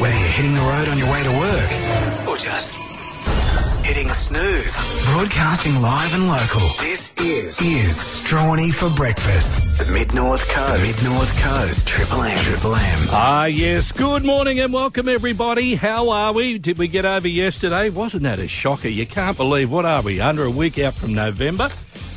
Whether you're hitting the road on your way to work or just hitting snooze. Broadcasting live and local. This is is Strawny for breakfast. The Mid North Coast. Mid North Coast. Triple M. Triple M. Ah, yes. Good morning and welcome, everybody. How are we? Did we get over yesterday? Wasn't that a shocker? You can't believe what are we under a week out from November?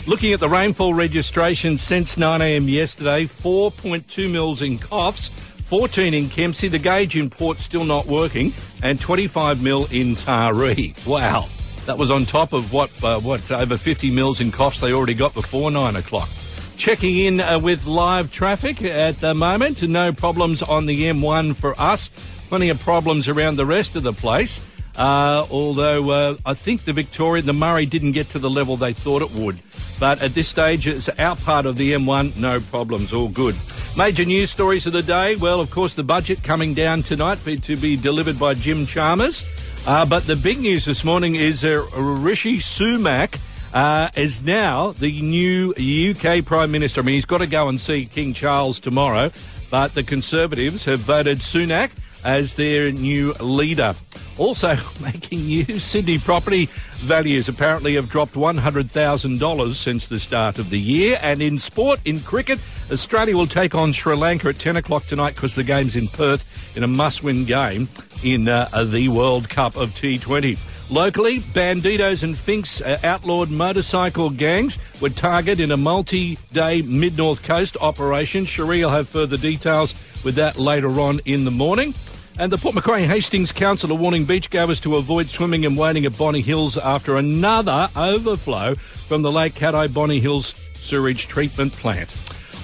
Looking at the rainfall registration since 9am yesterday, 4.2 mils in Coffs, 14 in Kempsey, the gauge in Port still not working, and 25 mil in Taree. Wow. That was on top of what, uh, what, over 50 mils in Coffs they already got before 9 o'clock. Checking in uh, with live traffic at the moment. No problems on the M1 for us. Plenty of problems around the rest of the place. Uh, although uh, I think the Victoria, the Murray didn't get to the level they thought it would. But at this stage, it's our part of the M1, no problems, all good. Major news stories of the day. Well, of course, the budget coming down tonight to be delivered by Jim Chalmers. Uh, but the big news this morning is uh, Rishi Sunak uh, is now the new UK Prime Minister. I mean, he's got to go and see King Charles tomorrow, but the Conservatives have voted Sunak as their new leader. Also making news, Sydney property values apparently have dropped $100,000 since the start of the year. And in sport, in cricket, Australia will take on Sri Lanka at 10 o'clock tonight because the game's in Perth in a must-win game in uh, the World Cup of T20. Locally, Bandidos and Finks uh, outlawed motorcycle gangs were targeted in a multi-day mid-north coast operation. Cherie will have further details with that later on in the morning. And the Port Macquarie Hastings Council are warning beachgoers to avoid swimming and wading at Bonny Hills after another overflow from the Lake Cathie Bonny Hills sewage treatment plant.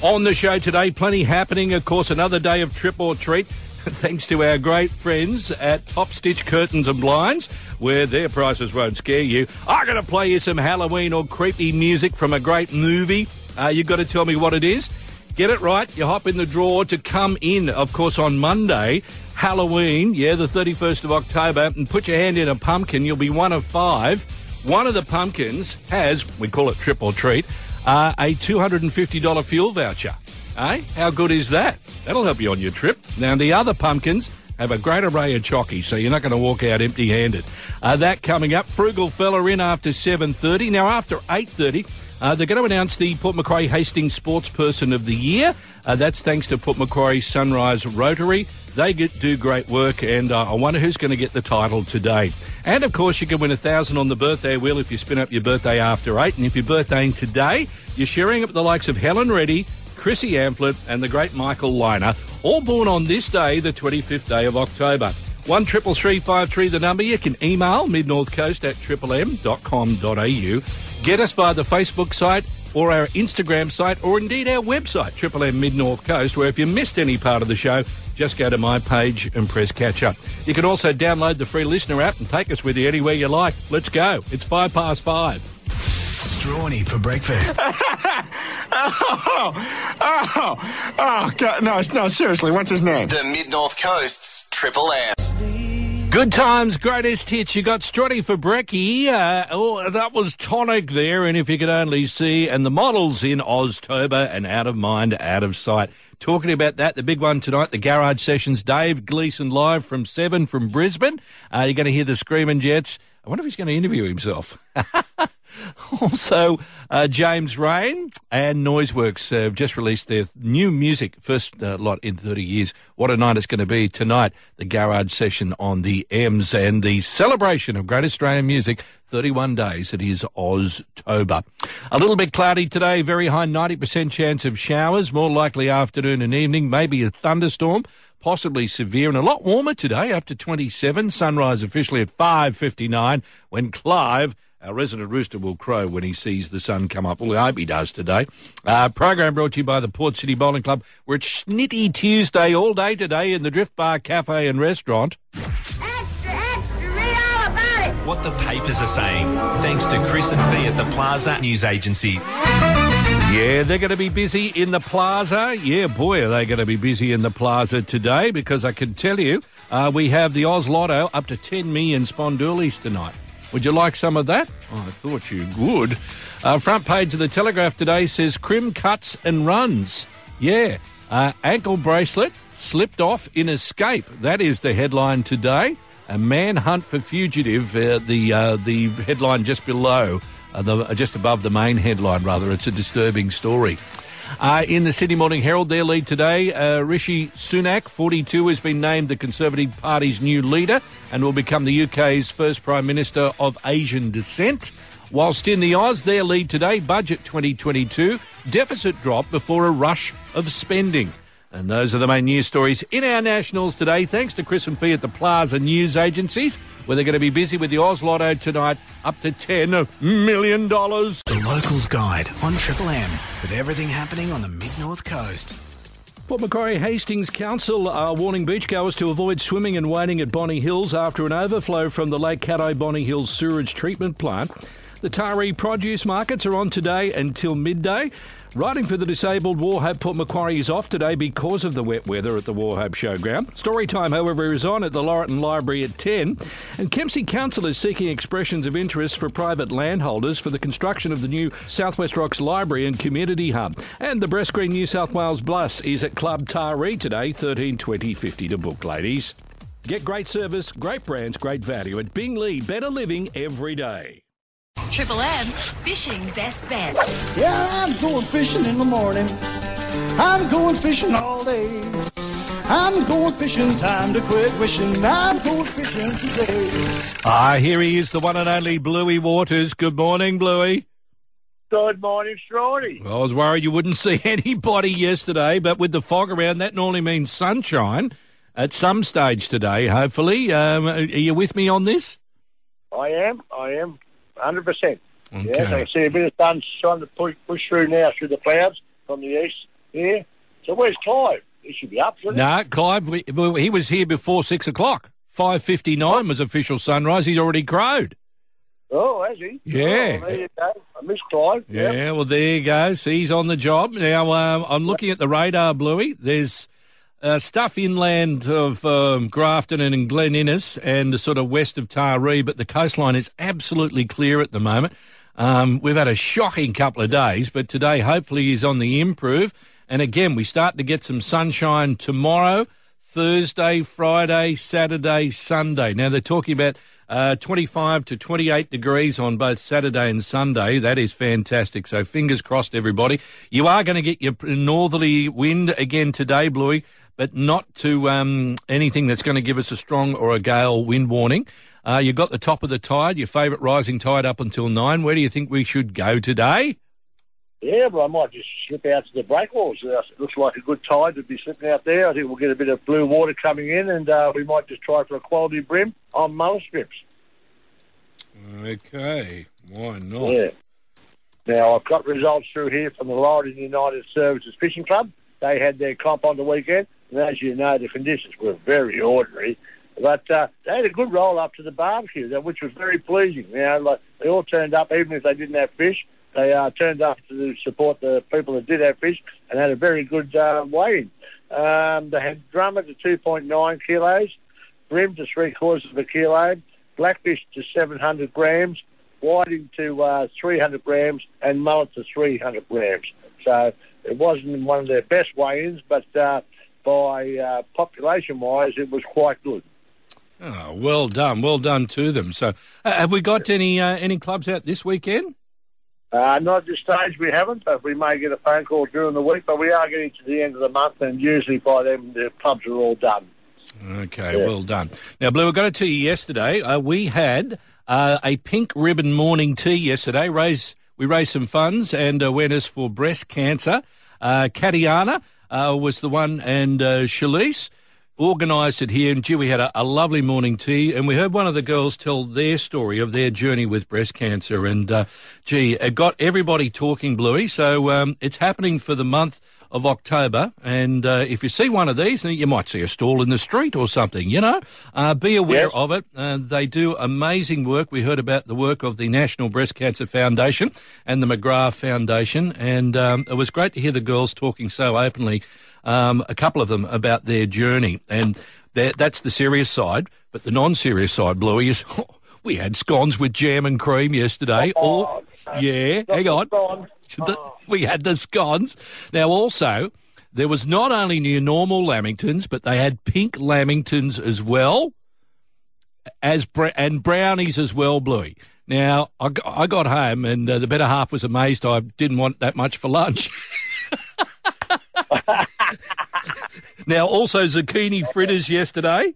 On the show today, plenty happening. Of course, another day of trip or treat. Thanks to our great friends at Top Stitch Curtains and Blinds, where their prices won't scare you. I'm going to play you some Halloween or creepy music from a great movie. Uh, you've got to tell me what it is. Get it right. You hop in the draw to come in, of course, on Monday, Halloween, yeah, the 31st of October, and put your hand in a pumpkin. You'll be one of five. One of the pumpkins has, we call it trip or treat, uh, a $250 fuel voucher. Eh? How good is that? That'll help you on your trip. Now, the other pumpkins have a great array of chockies, so you're not going to walk out empty-handed. Uh, that coming up. Frugal fella in after 7.30. Now, after 8.30, uh, they're going to announce the Port Macquarie Hastings Sports Person of the Year. Uh, that's thanks to Port Macquarie Sunrise Rotary. They get, do great work, and uh, I wonder who's going to get the title today. And of course, you can win a thousand on the birthday wheel if you spin up your birthday after eight. And if you're birthdaying today, you're sharing up the likes of Helen Reddy, Chrissy Amphlett, and the great Michael Lynagh, all born on this day, the 25th day of October. One triple three five three the number. You can email midnorthcoast at triple m.com.au. Get us via the Facebook site or our Instagram site or indeed our website, Triple M Mid North Coast, where if you missed any part of the show, just go to my page and press catch up. You can also download the free listener app and take us with you anywhere you like. Let's go. It's five past five. Strawny for breakfast. Oh, oh, oh, oh, God, no, no, seriously, what's his name? The Mid North Coast's Triple M. Good times, greatest hits. You got Strutty for Brecky. Uh, oh, that was tonic there, and if you could only see, and the models in Oztober and out of mind, out of sight. Talking about that, the big one tonight, the Garage Sessions. Dave Gleeson live from seven from Brisbane. Uh, you're going to hear the Screaming Jets. I wonder if he's going to interview himself. also, uh, James Reyne and Noiseworks have just released their new music, first uh, lot in 30 years. What a night it's going to be tonight. The garage session on the M's and the celebration of great Australian music. 31 days. It is Oztober. A little bit cloudy today. Very high 90% chance of showers. More likely afternoon and evening. Maybe a thunderstorm possibly severe and a lot warmer today, up to 27. Sunrise officially at 5.59 when Clive, our resident rooster, will crow when he sees the sun come up. Well, I hope he does today. Uh, program brought to you by the Port City Bowling Club. We're at Schnitty Tuesday all day today in the Drift Bar Cafe and Restaurant. Extra, extra, read all about it. What the papers are saying, thanks to Chris and Fee at the Plaza News Agency. Yeah, they're going to be busy in the plaza. Yeah, boy, are they going to be busy in the plaza today because I can tell you uh, we have the Oz Lotto up to 10 million spondoolies tonight. Would you like some of that? Oh, I thought you would. Uh, front page of the Telegraph today says Crim cuts and runs. Yeah, uh, ankle bracelet, slipped off in escape. That is the headline today. A manhunt for fugitive. Uh, the uh, the headline just below, uh, the, uh, just above the main headline. Rather, it's a disturbing story. Uh, in the Sydney Morning Herald, their lead today, uh, Rishi Sunak, 42, has been named the Conservative Party's new leader and will become the UK's first Prime Minister of Asian descent. Whilst in the Oz, their lead today, Budget 2022, deficit drop before a rush of spending. And those are the main news stories in our nationals today. Thanks to Chris and Fee at the Plaza News Agencies, where they're going to be busy with the Oz Lotto tonight, up to $10 million. The Locals Guide on Triple M with everything happening on the Mid North Coast. Port Macquarie Hastings Council are warning beachgoers to avoid swimming and wading at Bonny Hills after an overflow from the Lake Cathie Bonny Hills sewage treatment plant. The Taree produce markets are on today until midday. Riding for the disabled Wauchope Port Macquarie is off today because of the wet weather at the Wauchope Showground. Story time, however, is on at the Laurieton Library at 10. And Kempsey Council is seeking expressions of interest for private landholders for the construction of the new Southwest Rocks Library and Community Hub. And the BreastScreen New South Wales Bus is at Club Taree today, 13 20 50 to book, ladies. Get great service, great brands, great value at Bing Lee. Better living every day. Triple M's Fishing Best Bet. Yeah, I'm going fishing in the morning. I'm going fishing all day. I'm going fishing, time to quit wishing. I'm going fishing today. Ah, here he is, the one and only Bluey Waters. Good morning, Bluey. Good morning, Strawdy. I was worried you wouldn't see anybody yesterday, but with the fog around, that normally means sunshine at some stage today, hopefully. Um, are you with me on this? I am, I am, 100%. Okay. Yes, I see a bit of sun trying to push, push through now through the clouds from the east here. So where's Clive? He should be up, shouldn't he? No, Clive, we, well, he was here before six o'clock. Five fifty nine was official sunrise. He's already crowed. Oh, has he? Yeah. Oh, there you go. I miss Clive. Yeah, Yep. well, there you go. So he's on the job. Now, um, I'm looking at the radar, Bluey. There's uh, stuff inland of um, Grafton and Glen Innes and sort of west of Taree, but the coastline is absolutely clear at the moment. Um, we've had a shocking couple of days, but today hopefully is on the improve. And again, we start to get some sunshine tomorrow, Thursday, Friday, Saturday, Sunday. Now they're talking about uh, 25 to 28 degrees on both Saturday and Sunday. That is fantastic. So fingers crossed, everybody. You are going to get your northerly wind again today, Bluey, but not to um, anything that's going to give us a strong or a gale wind warning. Uh, you got the top of the tide, your favourite rising tide up until nine. Where do you think we should go today? Yeah, but I might just slip out to the breakwaters. It looks like a good tide to be slipping out there. I think we'll get a bit of blue water coming in, and uh, we might just try for a quality bream on mullet strips. Okay, why not? Yeah. Now, I've got results through here from the Laurieton United Services Fishing Club. They had their comp on the weekend, and as you know, the conditions were very ordinary. But uh, they had a good roll up to the barbecue, which was very pleasing. Now, like, they all turned up, even if they didn't have fish. They uh, turned up to support the people that did have fish and had a very good uh, weigh-in. Um, they had drummer to 2.9 kilos, bream to three quarters of a kilo, blackfish to 700 grams, whiting to uh, 300 grams, and mullet to 300 grams. So it wasn't one of their best weigh-ins, but uh, by uh, population-wise, it was quite good. Oh, well done, well done to them. So, uh, have we got any uh, any clubs out this weekend? Uh, not at this stage, we haven't, but we may get a phone call during the week. But we are getting to the end of the month, and usually by then the clubs are all done. Okay, Yeah. well done. Now, Blue, I got it to you yesterday, uh, we had uh, a pink ribbon morning tea yesterday. Raise, we raised some funds and awareness for breast cancer. Uh, Katiana uh, was the one, and uh, Shalise organised it here. And gee, we had a, a lovely morning tea, and we heard one of the girls tell their story of their journey with breast cancer. And uh, gee, it got everybody talking, Bluey. So um, it's happening for the month of October. And uh, if you see one of these, you might see a stall in the street or something, you know, uh, be aware Yes. of it. Uh, they do amazing work. We heard about the work of the National Breast Cancer Foundation and the McGrath Foundation. And um, it was great to hear the girls talking so openly, um, a couple of them, about their journey. And that's the serious side. But the non serious side, Bluey, is we had scones with jam and cream yesterday. or, yeah, hang on. The- we had the scones. Now, also, there was not only your normal lamingtons, but they had pink lamingtons as well, as br- and brownies as well, Bluey. Now I got home and uh, the better half was amazed I didn't want that much for lunch. now also zucchini fritters yesterday.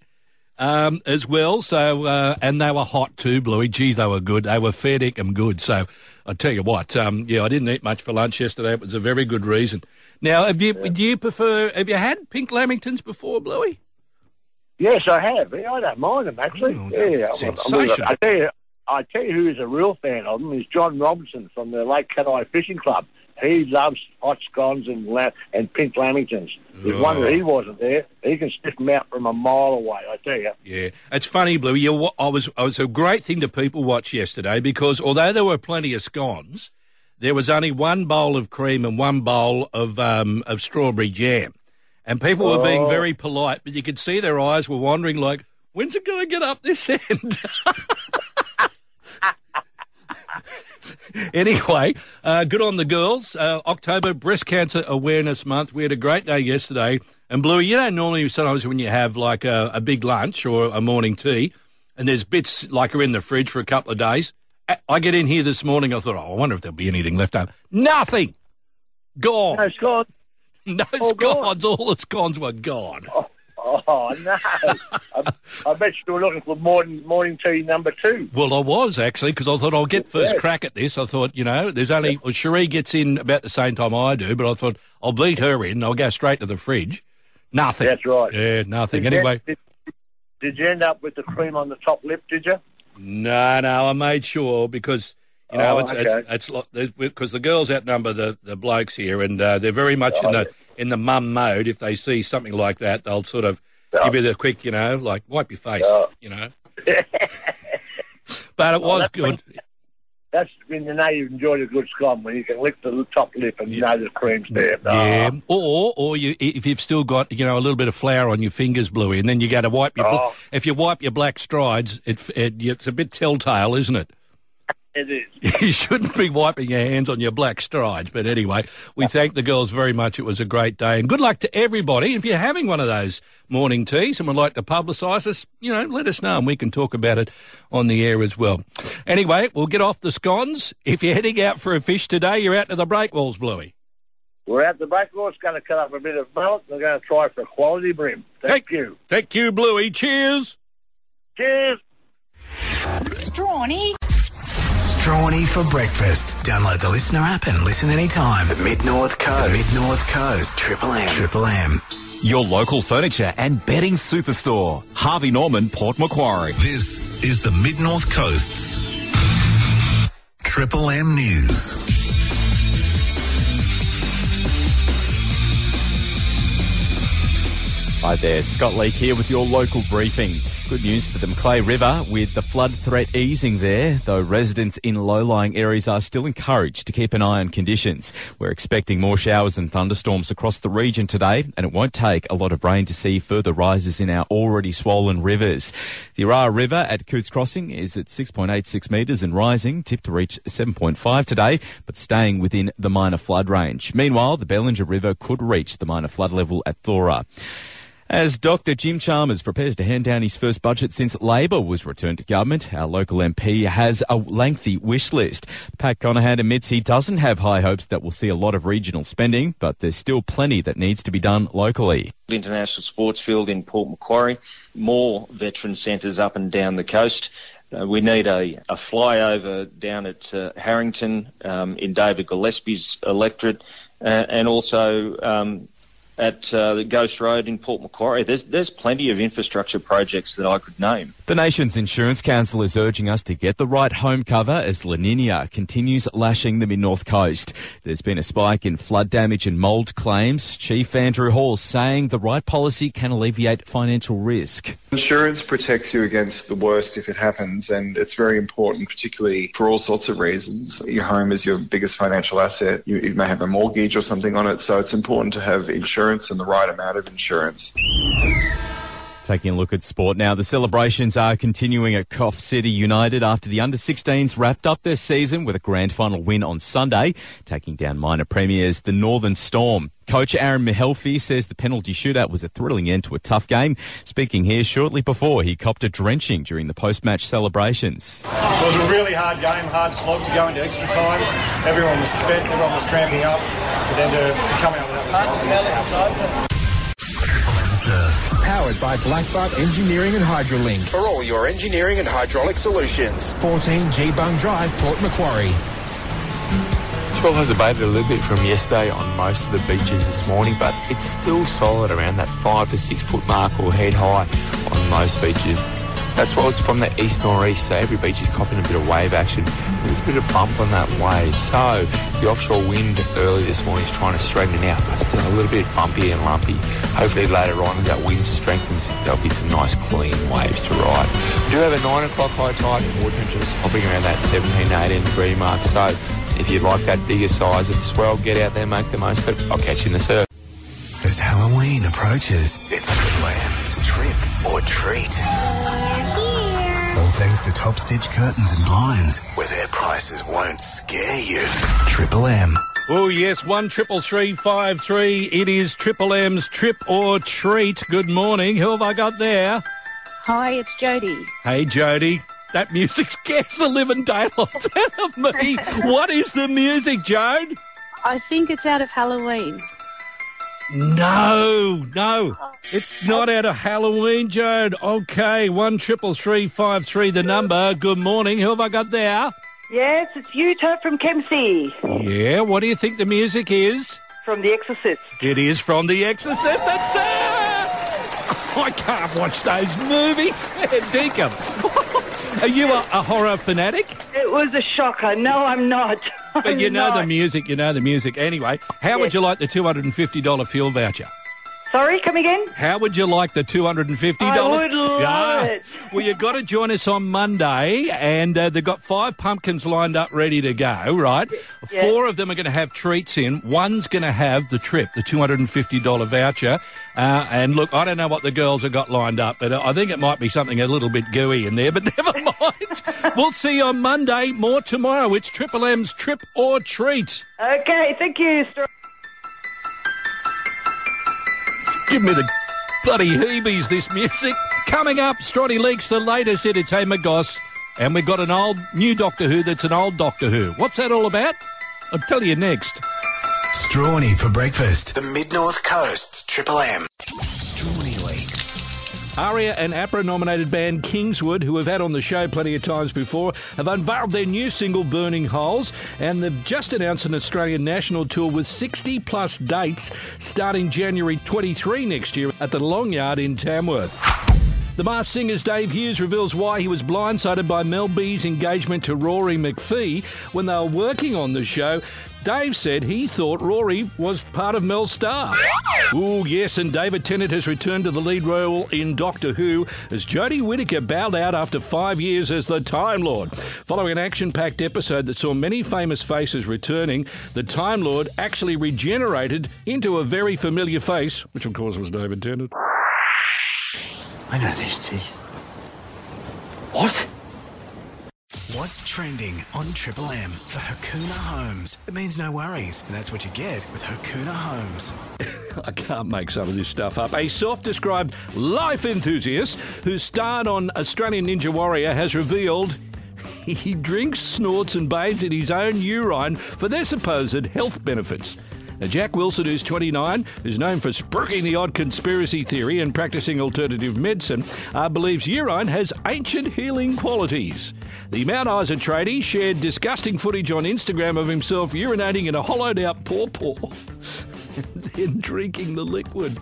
Um, as well, so uh, and they were hot too, Bluey. Geez, they were good. They were fair dinkum good. So I tell you what, um, yeah, I didn't eat much for lunch yesterday. It was a very good reason. Now, have you do you prefer? Have you had pink lamingtons before, Bluey? Yes, I have. I don't mind them actually. Oh, yeah, I- I. I tell you, I tell you, who is a real fan of them is John Robinson from the Lake Cathie Fishing Club. He loves hot scones and la- and pink lamingtons. If Oh. one that he wasn't there, he can sniff them out from a mile away. I tell you. Yeah, it's funny, Bluey. You, I was, I was a great thing to people watch yesterday because although there were plenty of scones, there was only one bowl of cream and one bowl of um, of strawberry jam, and people were being Oh. very polite, but you could see their eyes were wandering, like, when's it going to get up this end? anyway, uh, good on the girls. Uh, October Breast Cancer Awareness Month. We had a great day yesterday. And Bluey, you know, normally sometimes when you have like a, a big lunch or a morning tea, and there's bits like are in the fridge for a couple of days. I- get in here this morning. I thought, oh, I wonder if there'll be anything left over. Nothing. Gone. No scones. No all gone. All the scones were gone. Oh no! I, I bet you were looking for morning morning tea number two. Well, I was actually because I thought I'll get first Yeah. crack at this. I thought, you know, there's only well, Cherie gets in about the same time I do, but I thought I'll beat her in. I'll go straight to the fridge. Nothing. That's right. Yeah, nothing. Did you- Anyway, did, did you end up with the cream on the top lip? Did you? no, no, I made sure because you know Oh, it's, okay. it's it's because the girls outnumber the the blokes here, and uh, they're very much in the in the mum mode. If they see something like that, they'll sort of Yeah. give you the quick, you know, like wipe your face, Yeah. you know. but it was that's good. That's when you know you've enjoyed a good scone when you can lick the top lip and you know the cream's there. Yeah, Oh, or or you if you've still got you know a little bit of flour on your fingers, Bluey, and then you go to wipe your bl- Oh. if you wipe your black strides, it, it it's a bit telltale, isn't it? It is. you shouldn't be wiping your hands on your black strides. But anyway, we thank the girls very much. It was a great day, and good luck to everybody. If you're having one of those morning teas and would like to publicise us, you know, let us know, and we can talk about it on the air as well. Anyway, we'll get off the scones. If you're heading out for a fish today, you're out to the breakwalls, Bluey. We're at the back door. It's going to cut up a bit of mullet. We're going to try for a quality bream. Thank you. Thank you, Bluey. Cheers. Cheers. Strawny. Strawny for breakfast. Download the Listener app and listen anytime. The Mid North Coast. Mid North Coast. Triple M. Triple M. Your local furniture and bedding superstore. Harvey Norman, Port Macquarie. This is the Mid North Coast's Triple M News. Hi there, Scott Leake here with your local briefing. Good news for the Macleay River with the flood threat easing there, though residents in low-lying areas are still encouraged to keep an eye on conditions. We're expecting more showers and thunderstorms across the region today, and it won't take a lot of rain to see further rises in our already swollen rivers. The Orara River at Coutts Crossing is at 6.86 metres and rising, tipped to reach 7.5 today, but staying within the minor flood range. Meanwhile, the Bellinger River could reach the minor flood level at Thora. As Dr. Jim Chalmers prepares to hand down his first budget since Labor was returned to government, our local MP has a lengthy wish list. Pat Conaghan admits he doesn't have high hopes that we'll see a lot of regional spending, but there's still plenty that needs to be done locally. International Sports Field in Port Macquarie, more veteran centres up and down the coast. Uh, we need a, a flyover down at uh, Harrington um, in David Gillespie's electorate uh, and also um, at uh, the Ghost Road in Port Macquarie. There's, there's plenty of infrastructure projects that I could name. The nation's insurance council is urging us to get the right home cover as La Nina continues lashing the mid-north coast. There's been a spike in flood damage and mould claims. Chief Andrew Hall saying the right policy can alleviate financial risk. Insurance protects you against the worst if it happens, and it's very important, particularly for all sorts of reasons. Your home is your biggest financial asset. You, you may have a mortgage or something on it, so it's important to have insurance and the right amount of insurance. Taking a look at sport now, the celebrations are continuing at Coffs City United after the under 16s wrapped up their season with a grand final win on Sunday, taking down minor premiers, the Northern Storm. Coach Aaron Mihelfi says the penalty shootout was a thrilling end to a tough game. Speaking here shortly before he copped a drenching during the post-match celebrations. It was a really hard game, hard slog to go into extra time. Everyone was spent, everyone was cramping up, but then to, to come out with that result. Powered by Blackbutt Engineering and Hydrolink. For all your engineering and hydraulic solutions. 14 G Bung Drive, Port Macquarie. Swell has abated a little bit from yesterday on most of the beaches this morning, but it's still solid around that five to six foot mark or head high on most beaches. That's what was from the east northeast, so every beach is copping a bit of wave action. There's a bit of bump on that wave. So the offshore wind early this morning is trying to straighten it out, but still a little bit bumpy and lumpy. Hopefully later on as that wind strengthens, there'll be some nice clean waves to ride. We do have a 9 o'clock high tide and water temperatures hopping around that 17, 18 degree mark. So if you'd like that bigger size of swell, get out there, make the most of it. I'll catch you in the surf. As Halloween approaches, it's Triple M's trip or treat. All thanks to Top Stitch Curtains and Blinds, where their prices won't scare you. Triple M. Oh yes, one triple three five three. It is Triple M's trip or treat. Good morning. Who have I got there? Hi, it's Jody. Hey Jody. That music scares the living daylights out of me. what is the music, Jode? I think it's out of Halloween. No, no, it's not out of Halloween, Jode. Okay, one triple three five three. The number. Good morning. Who have I got there? Yes, it's Utah from Kempsey, Yeah. What do you think the music is? from The Exorcist. It is from The Exorcist. That's it. I can't watch those movies. Deacon, are you a, a horror fanatic? It was a shocker. No, I'm not. But you know the music. You know the music. Anyway, how would you like the two hundred and fifty dollar fuel voucher? Sorry, come again? How would you like the 250? I dollars? would love it. Well, you've got to join us on Monday, and uh, they've got five pumpkins lined up, ready to go. Right, Yeah. four of them are going to have treats in. One's going to have the trip, the two hundred and fifty dollar voucher. Uh, and look, I don't know what the girls have got lined up, but I think it might be something a little bit gooey in there. But never mind. we'll see you on Monday. More tomorrow. It's Triple M's trip or treat. Okay, thank you. Give me the bloody heebies, this music. Coming up, Strawny leaks the latest entertainment goss. And we've got an old, new Doctor Who that's an old Doctor Who. What's that all about? I'll tell you next. Strawny for breakfast. The Mid North Coast, Triple M. Strawny Leak. ARIA and APRA nominated band Kingswood, who we've had on the show plenty of times before, have unveiled their new single Burning Holes and they've just announced an Australian national tour with 60 plus dates starting January 23 next year at the Long Yard in Tamworth. The Masked Singer's Dave Hughes reveals why he was blindsided by Mel B's engagement to Rory McPhee when they were working on the show. Dave said he thought Rory was part of Mel's star. Oh, yes, and David Tennant has returned to the lead role in Doctor Who as Jodie Whittaker bowed out after five years as the Time Lord. Following an action packed episode that saw many famous faces returning, the Time Lord actually regenerated into a very familiar face, which of course was David Tennant. I know these teeth. What? What's trending on Triple M for Hakuna Homes? It means no worries, and that's what you get with Hakuna Homes. I can't make some of this stuff up. A self described life enthusiast who starred on Australian Ninja Warrior has revealed he drinks, snorts, and bathes in his own urine for their supposed health benefits. Now, Jack Wilson, who's 29, who's known for spruiking the odd conspiracy theory and practicing alternative medicine, uh, believes urine has ancient healing qualities. The Mount Isa tradie shared disgusting footage on Instagram of himself urinating in a hollowed out pawpaw then drinking the liquid.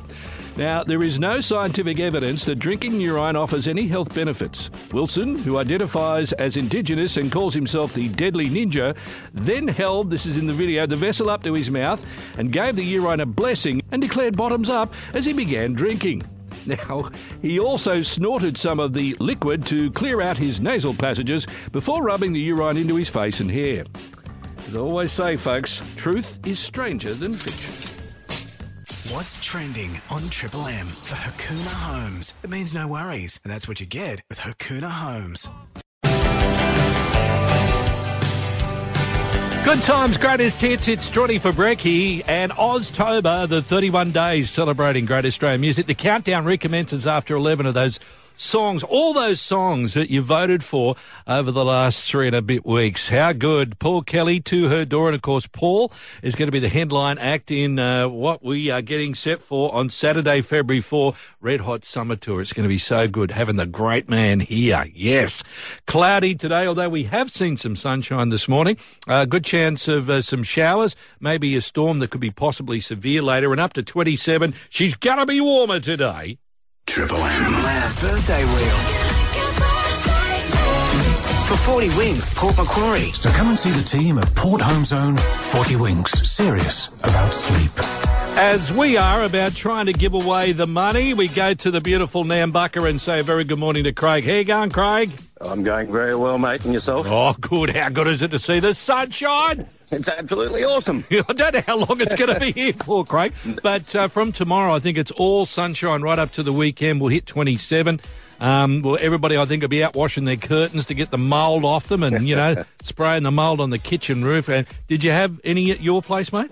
Now, there is no scientific evidence that drinking urine offers any health benefits. Wilson, who identifies as Indigenous and calls himself the Deadly Ninja, then held, this is in the video, the vessel up to his mouth and gave the urine a blessing and declared bottoms up as he began drinking. Now, he also snorted some of the liquid to clear out his nasal passages before rubbing the urine into his face and hair. As I always say, folks, truth is stranger than fiction. What's trending on Triple M for Hakuna Homes? It means no worries, and that's what you get with Hakuna Homes. Good times, greatest hits. It's Johnny for Brecky and Oztober, the 31 days celebrating great Australian music. The countdown recommences after 11 of those songs, all those songs that you voted for over the last three and a bit weeks. How good. Paul Kelly to her door. And of course, Paul is going to be the headline act in uh, what we are getting set for on Saturday, February 4, Red Hot Summer Tour. It's going to be so good having the great man here. Yes. Cloudy today, although we have seen some sunshine this morning. Uh, good chance of uh, some showers, maybe a storm that could be possibly severe later, and up to 27. She's going to be warmer today. Triple M. Triple M birthday wheel. For 40 Winks, Port Macquarie. So come and see the team at Port Home Zone 40 Winks. Serious about sleep. As we are about trying to give away the money, we go to the beautiful Nambucca and say a very good morning to Craig. How you going, Craig? I'm going very well, mate. And yourself? Oh, good. How good is it to see the sunshine? It's absolutely awesome. I don't know how long it's going to be here for, Craig, but uh, from tomorrow, I think it's all sunshine right up to the weekend. We'll hit 27. Um, well, everybody, I think, will be out washing their curtains to get the mould off them and, you know, spraying the mould on the kitchen roof. And did you have any at your place, mate?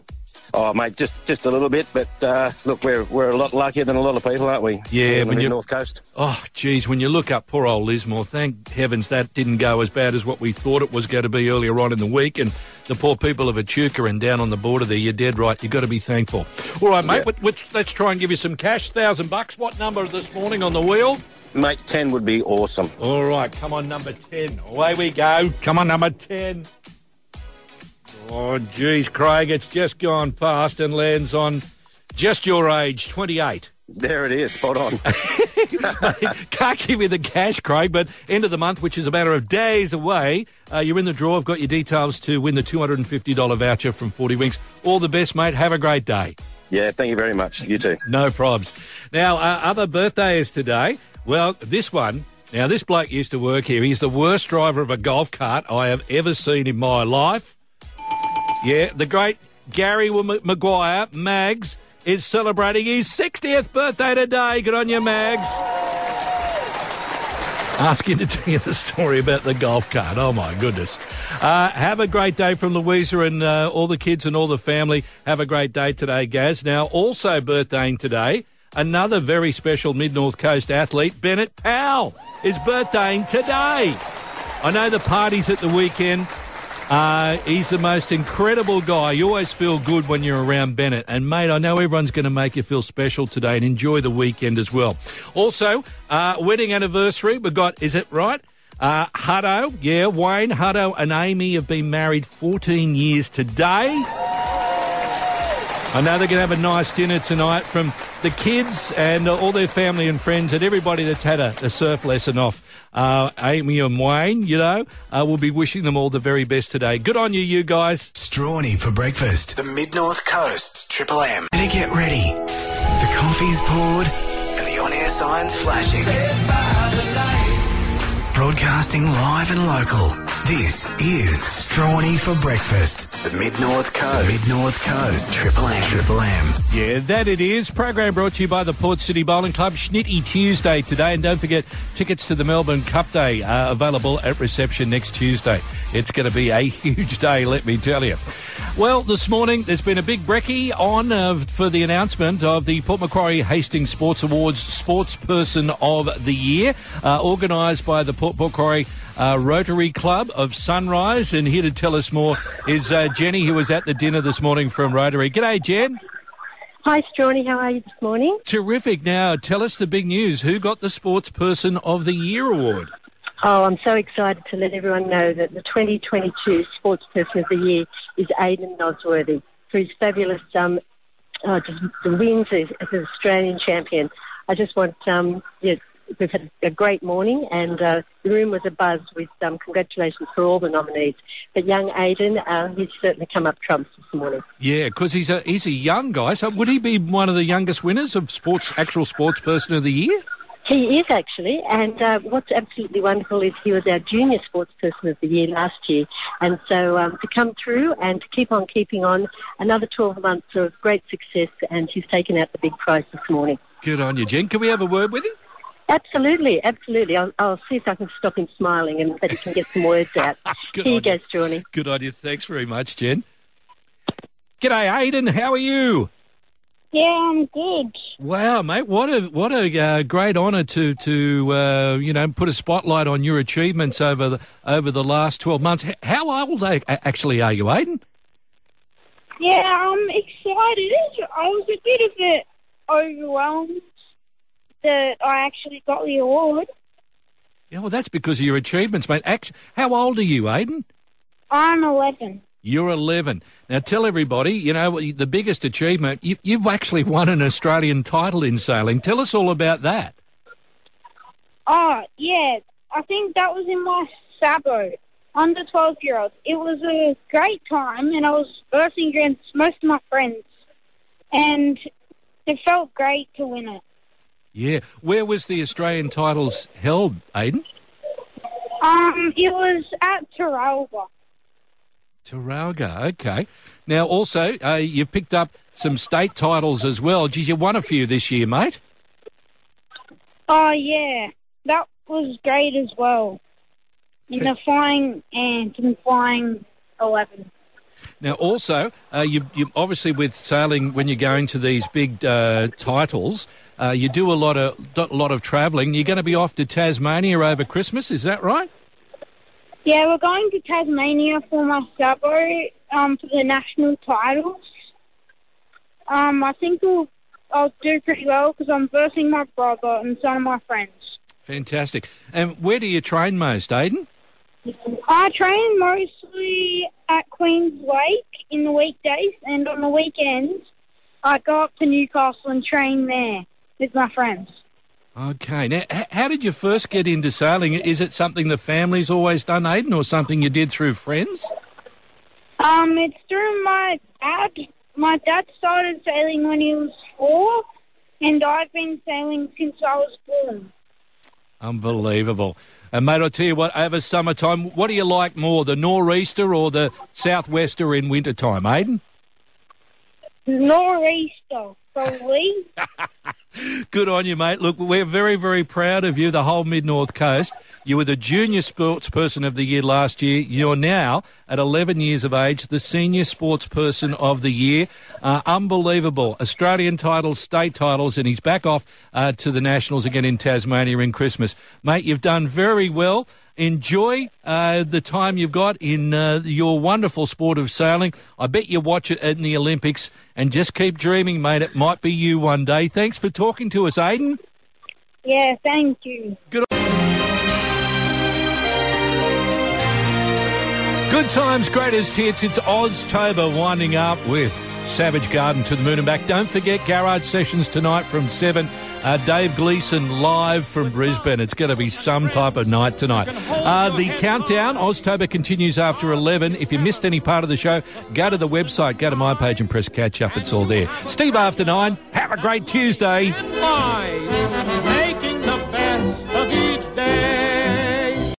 Oh, mate, just just a little bit, but uh, look, we're we're a lot luckier than a lot of people, aren't we? Yeah, when the you- north coast. Oh, geez, when you look up poor old Lismore, thank heavens that didn't go as bad as what we thought it was going to be earlier on in the week. And the poor people of Echuca and down on the border there, you're dead right. You've got to be thankful. All right, mate, Yeah. let's try and give you some cash. Thousand bucks. What number this morning on the wheel? Mate, ten would be awesome. All right, come on, number 10. Away we go. Come on, number 10. Oh, geez, Craig, it's just gone past and lands on just your age, 28. There it is, spot on. Can't give you the cash, Craig, but end of the month, which is a matter of days away, uh, you're in the draw. I've got your details to win the $250 voucher from 40 Winks. All the best, mate. Have a great day. yeah, thank you very much. You too. No probs. Now, uh, other birthdays today. Well, this one. Now, this bloke used to work here. He's the worst driver of a golf cart I have ever seen in my life. Yeah, the great Gary Maguire, Mags, is celebrating his 60th birthday today. Good on you, Mags. Ask him to tell you the story about the golf cart. Oh, my goodness. Uh, have a great day from Louisa and uh, all the kids and all the family. Have a great day today, Gaz. Now, also birthdaying today, another very special Mid North Coast athlete, Bennett Powell, is birthdaying today. I know the party's at the weekend. Uh, he's the most incredible guy. You always feel good when you're around Bennett. And, mate, I know everyone's going to make you feel special today and enjoy the weekend as well. Also, uh, wedding anniversary. We've got, is it right? Uh, Hutto, yeah, Wayne, Hutto, and Amy have been married 14 years today. I know they're going to have a nice dinner tonight from the kids and uh, all their family and friends and everybody that's had a, a surf lesson off. Uh, Amy and Wayne, you know, uh, we'll be wishing them all the very best today. Good on you, you guys. Strawny for breakfast. The Mid North Coast, Triple M. Better get ready. The coffee's poured and the on air signs flashing. Broadcasting live and local. This is Strawny for breakfast. The Mid North Coast. Mid North Coast. Triple M. Triple M. Yeah, that it is. Program brought to you by the Port City Bowling Club. Schnitty Tuesday today. And don't forget, tickets to the Melbourne Cup Day are available at reception next Tuesday. It's going to be a huge day, let me tell you. Well, this morning there's been a big brekkie on uh, for the announcement of the Port Macquarie Hastings Sports Awards Sports Person of the Year, uh, organised by the Port Macquarie uh, Rotary Club of Sunrise. And here to tell us more is uh, Jenny, who was at the dinner this morning from Rotary. G'day, Jen. Hi, Strawny. How are you this morning? Terrific. Now, tell us the big news. Who got the Sports Person of the Year award? Oh, I'm so excited to let everyone know that the 2022 Sports Person of the Year is Aidan Nosworthy for his fabulous um, uh, just the wins as, as an Australian champion. I just want, um, yeah, we've had a great morning and uh, the room was abuzz with um, congratulations for all the nominees. But young Aidan, uh, he's certainly come up trumps this morning. Yeah, because he's a he's a young guy. So would he be one of the youngest winners of sports actual sports person of the year? He is actually, and uh, what's absolutely wonderful is he was our junior sports person of the year last year, and so um, to come through and to keep on keeping on, another 12 months of great success, and he's taken out the big prize this morning. Good on you, Jen. Can we have a word with him? Absolutely, absolutely. I'll, I'll see if I can stop him smiling and that he can get some words out. Good Here you on go, you. Strawny. Good idea. Thanks very much, Jen. G'day, Aiden. How are you? Yeah, I'm good. Wow, mate! What a what a uh, great honour to to uh, you know put a spotlight on your achievements over the over the last twelve months. H- How old a- actually are you, Aiden? Yeah, I'm excited. I was a bit of it overwhelmed that I actually got the award. Yeah, well, that's because of your achievements, mate. Act- How old are you, Aiden? I'm 11. You're 11. Now, tell everybody, you know, the biggest achievement, you, you've actually won an Australian title in sailing. Tell us all about that. Oh, yeah. I think that was in my Sabot, under 12 year olds. It was a great time, and I was versing against most of my friends. And it felt great to win it. Yeah. Where was the Australian titles held, Aiden? Um, it was at Taralga. Taralga, okay. Now, also, uh, you've picked up some state titles as well. Did you won a few this year, mate. Oh, yeah. That was great as well. In the flying and in flying 11. Now, also, uh, you, you obviously with sailing when you're going to these big uh, titles, uh, you do a lot of a lot of travelling. You're going to be off to Tasmania over Christmas, is that right? Yeah, we're going to Tasmania for my Sabot um, for the national titles. Um, I think we'll, I'll do pretty well because I'm versing my brother and some of my friends. Fantastic. And where do you train most, Aiden? I train mostly at Queens Lake in the weekdays, and on the weekends, I go up to Newcastle and train there with my friends. Okay. Now, h- how did you first get into sailing? Is it something the family's always done, Aiden, or something you did through friends? Um, it's through my dad. My dad started sailing when he was four, and I've been sailing since I was born. Unbelievable. And mate, I'll tell you what, over summertime, what do you like more, the nor'easter or the southwester in wintertime, Aiden? Nor'easter, probably. Good on you, mate. Look, we're very, very proud of you, the whole Mid North Coast. You were the junior sports person of the year last year. You're now, at 11 years of age, the senior sports person of the year. Uh, unbelievable. Australian titles, state titles, and he's back off uh, to the Nationals again in Tasmania in Christmas. Mate, you've done very well. Enjoy uh, the time you've got in uh, your wonderful sport of sailing. I bet you watch it in the Olympics and just keep dreaming, mate. It might be you one day. Thanks for talking to us, Aiden. Yeah, thank you. Good. Good times, greatest hits. It's Oztober winding up with Savage Garden to the moon and back. Don't forget Garage Sessions tonight from 7. Uh, Dave Gleeson live from Brisbane. It's going to be some type of night tonight. Uh, the countdown, Oztober continues after 11. If you missed any part of the show, go to the website, go to my page and press catch up. It's all there. Steve after nine. Have a great Tuesday.